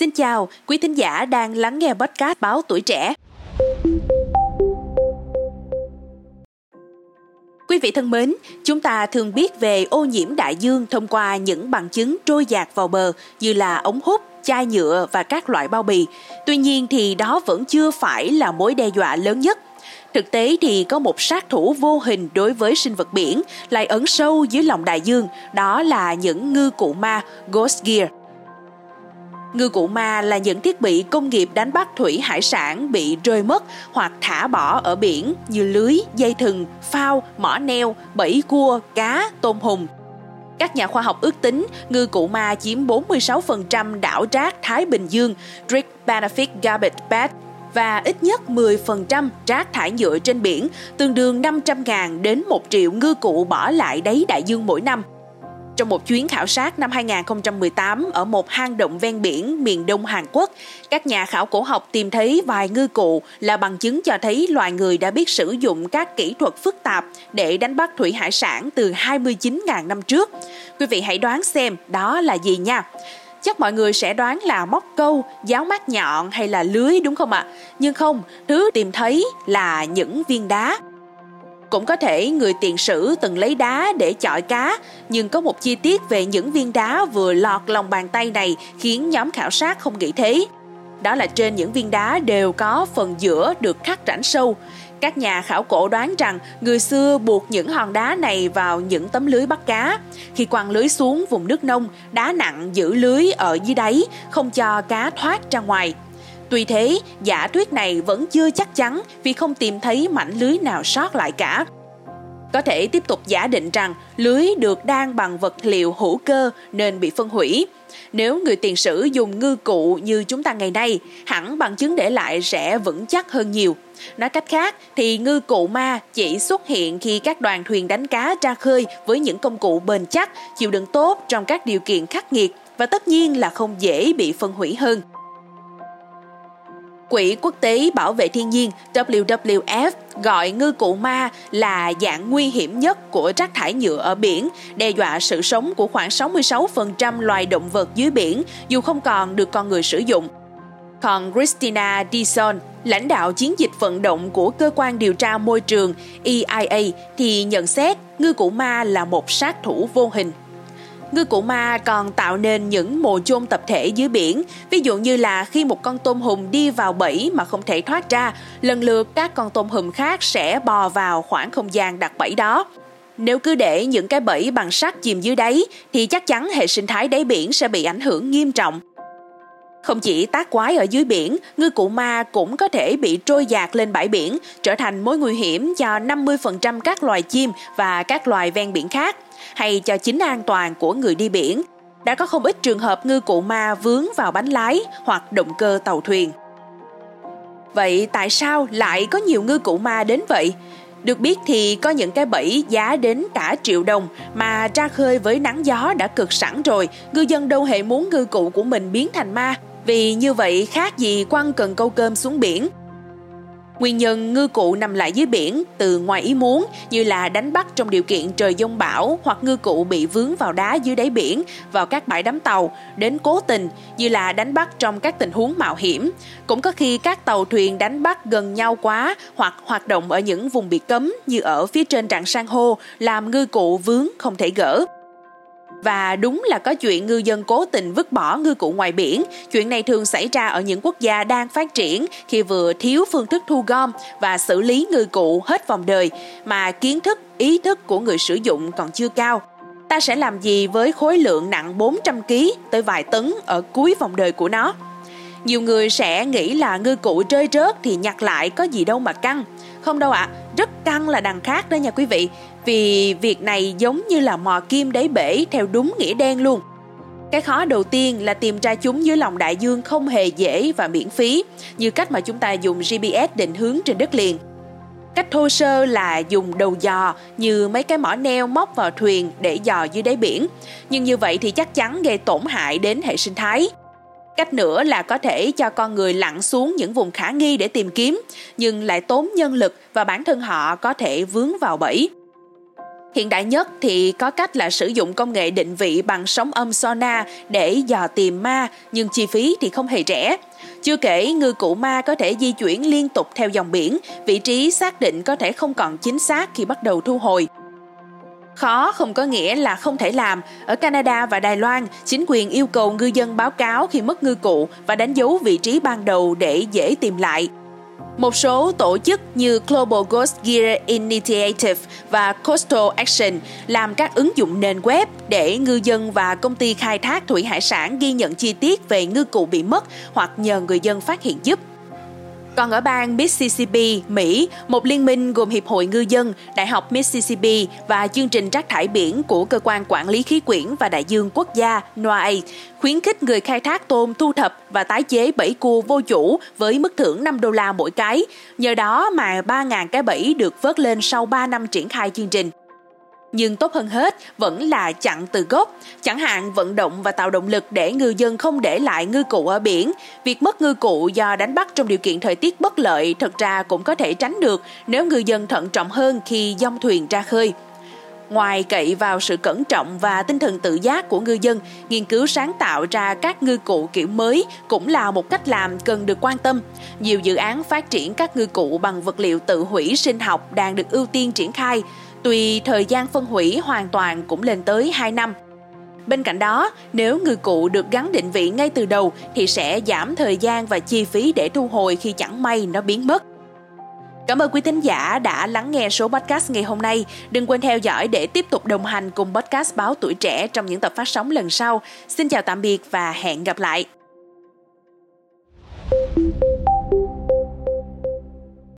Xin chào, quý thính giả đang lắng nghe podcast Báo Tuổi Trẻ. Quý vị thân mến, chúng ta thường biết về ô nhiễm đại dương thông qua những bằng chứng trôi dạt vào bờ như là ống hút, chai nhựa và các loại bao bì. Tuy nhiên thì đó vẫn chưa phải là mối đe dọa lớn nhất. Thực tế thì có một sát thủ vô hình đối với sinh vật biển lại ẩn sâu dưới lòng đại dương, đó là những ngư cụ ma Ghost Gear. Ngư cụ ma là những thiết bị công nghiệp đánh bắt thủy hải sản bị rơi mất hoặc thả bỏ ở biển như lưới, dây thừng, phao, mỏ neo, bẫy cua, cá, tôm hùm. Các nhà khoa học ước tính ngư cụ ma chiếm 46% đảo rác Thái Bình Dương, Drake Pacific Garbage Patch và ít nhất 10% rác thải nhựa trên biển, tương đương 500.000 đến 1 triệu ngư cụ bỏ lại đáy đại dương mỗi năm. Trong một chuyến khảo sát năm 2018 ở một hang động ven biển miền đông Hàn Quốc, các nhà khảo cổ học tìm thấy vài ngư cụ là bằng chứng cho thấy loài người đã biết sử dụng các kỹ thuật phức tạp để đánh bắt thủy hải sản từ 29.000 năm trước. Quý vị hãy đoán xem đó là gì nha chắc mọi người sẽ đoán là móc câu, giáo mát nhọn hay là lưới đúng không ạ? Nhưng không, thứ tìm thấy là những viên đá. Cũng có thể người tiền sử từng lấy đá để chọi cá, nhưng có một chi tiết về những viên đá vừa lọt lòng bàn tay này khiến nhóm khảo sát không nghĩ thế. Đó là trên những viên đá đều có phần giữa được khắc rãnh sâu. Các nhà khảo cổ đoán rằng người xưa buộc những hòn đá này vào những tấm lưới bắt cá. Khi quăng lưới xuống vùng nước nông, đá nặng giữ lưới ở dưới đáy, không cho cá thoát ra ngoài. Tuy thế, giả thuyết này vẫn chưa chắc chắn vì không tìm thấy mảnh lưới nào sót lại cả. Có thể tiếp tục giả định rằng lưới được đan bằng vật liệu hữu cơ nên bị phân hủy. Nếu người tiền sử dùng ngư cụ như chúng ta ngày nay, hẳn bằng chứng để lại sẽ vững chắc hơn nhiều. Nói cách khác thì ngư cụ ma chỉ xuất hiện khi các đoàn thuyền đánh cá ra khơi với những công cụ bền chắc, chịu đựng tốt trong các điều kiện khắc nghiệt và tất nhiên là không dễ bị phân hủy hơn. Quỹ quốc tế bảo vệ thiên nhiên WWF gọi ngư cụ ma là dạng nguy hiểm nhất của rác thải nhựa ở biển, đe dọa sự sống của khoảng 66% loài động vật dưới biển dù không còn được con người sử dụng. Còn Christina Dison, lãnh đạo chiến dịch vận động của cơ quan điều tra môi trường EIA thì nhận xét ngư cụ ma là một sát thủ vô hình. Ngư cụ ma còn tạo nên những mồ chôn tập thể dưới biển, ví dụ như là khi một con tôm hùm đi vào bẫy mà không thể thoát ra, lần lượt các con tôm hùm khác sẽ bò vào khoảng không gian đặt bẫy đó. Nếu cứ để những cái bẫy bằng sắt chìm dưới đáy thì chắc chắn hệ sinh thái đáy biển sẽ bị ảnh hưởng nghiêm trọng. Không chỉ tác quái ở dưới biển, ngư cụ ma cũng có thể bị trôi dạt lên bãi biển, trở thành mối nguy hiểm cho 50% các loài chim và các loài ven biển khác, hay cho chính an toàn của người đi biển. Đã có không ít trường hợp ngư cụ ma vướng vào bánh lái hoặc động cơ tàu thuyền. Vậy tại sao lại có nhiều ngư cụ ma đến vậy? Được biết thì có những cái bẫy giá đến cả triệu đồng mà ra khơi với nắng gió đã cực sẵn rồi, ngư dân đâu hề muốn ngư cụ của mình biến thành ma vì như vậy khác gì quăng cần câu cơm xuống biển. Nguyên nhân ngư cụ nằm lại dưới biển từ ngoài ý muốn như là đánh bắt trong điều kiện trời giông bão hoặc ngư cụ bị vướng vào đá dưới đáy biển, vào các bãi đắm tàu, đến cố tình như là đánh bắt trong các tình huống mạo hiểm. Cũng có khi các tàu thuyền đánh bắt gần nhau quá hoặc hoạt động ở những vùng bị cấm như ở phía trên rạn san hô làm ngư cụ vướng không thể gỡ. Và đúng là có chuyện ngư dân cố tình vứt bỏ ngư cụ ngoài biển. Chuyện này thường xảy ra ở những quốc gia đang phát triển khi vừa thiếu phương thức thu gom và xử lý ngư cụ hết vòng đời mà kiến thức, ý thức của người sử dụng còn chưa cao. Ta sẽ làm gì với khối lượng nặng 400 kg tới vài tấn ở cuối vòng đời của nó? Nhiều người sẽ nghĩ là ngư cụ rơi rớt thì nhặt lại có gì đâu mà căng. Không đâu ạ, à, rất căng là đằng khác đó nha quý vị. Vì việc này giống như là mò kim đáy bể theo đúng nghĩa đen luôn. Cái khó đầu tiên là tìm ra chúng dưới lòng đại dương không hề dễ và miễn phí, như cách mà chúng ta dùng GPS định hướng trên đất liền. Cách thô sơ là dùng đầu dò như mấy cái mỏ neo móc vào thuyền để dò dưới đáy biển. Nhưng như vậy thì chắc chắn gây tổn hại đến hệ sinh thái. Cách nữa là có thể cho con người lặn xuống những vùng khả nghi để tìm kiếm, nhưng lại tốn nhân lực và bản thân họ có thể vướng vào bẫy. Hiện đại nhất thì có cách là sử dụng công nghệ định vị bằng sóng âm sonar để dò tìm ma, nhưng chi phí thì không hề rẻ. Chưa kể, ngư cụ ma có thể di chuyển liên tục theo dòng biển, vị trí xác định có thể không còn chính xác khi bắt đầu thu hồi. Khó không có nghĩa là không thể làm. Ở Canada và Đài Loan, chính quyền yêu cầu ngư dân báo cáo khi mất ngư cụ và đánh dấu vị trí ban đầu để dễ tìm lại. Một số tổ chức như Global Ghost Gear Initiative và Coastal Action làm các ứng dụng nền web để ngư dân và công ty khai thác thủy hải sản ghi nhận chi tiết về ngư cụ bị mất hoặc nhờ người dân phát hiện giúp. Còn ở bang Mississippi, Mỹ, một liên minh gồm Hiệp hội Ngư dân, Đại học Mississippi và chương trình rác thải biển của Cơ quan Quản lý Khí quyển và Đại dương Quốc gia NOAA khuyến khích người khai thác tôm thu thập và tái chế bẫy cua vô chủ với mức thưởng 5 đô la mỗi cái. Nhờ đó mà 3.000 cái bẫy được vớt lên sau 3 năm triển khai chương trình nhưng tốt hơn hết vẫn là chặn từ gốc, chẳng hạn vận động và tạo động lực để ngư dân không để lại ngư cụ ở biển. Việc mất ngư cụ do đánh bắt trong điều kiện thời tiết bất lợi thật ra cũng có thể tránh được nếu ngư dân thận trọng hơn khi dông thuyền ra khơi. Ngoài cậy vào sự cẩn trọng và tinh thần tự giác của ngư dân, nghiên cứu sáng tạo ra các ngư cụ kiểu mới cũng là một cách làm cần được quan tâm. Nhiều dự án phát triển các ngư cụ bằng vật liệu tự hủy sinh học đang được ưu tiên triển khai. Tuy thời gian phân hủy hoàn toàn cũng lên tới 2 năm. Bên cạnh đó, nếu ngư cụ được gắn định vị ngay từ đầu thì sẽ giảm thời gian và chi phí để thu hồi khi chẳng may nó biến mất. Cảm ơn quý thính giả đã lắng nghe số podcast ngày hôm nay. Đừng quên theo dõi để tiếp tục đồng hành cùng podcast Báo Tuổi Trẻ trong những tập phát sóng lần sau. Xin chào tạm biệt và hẹn gặp lại.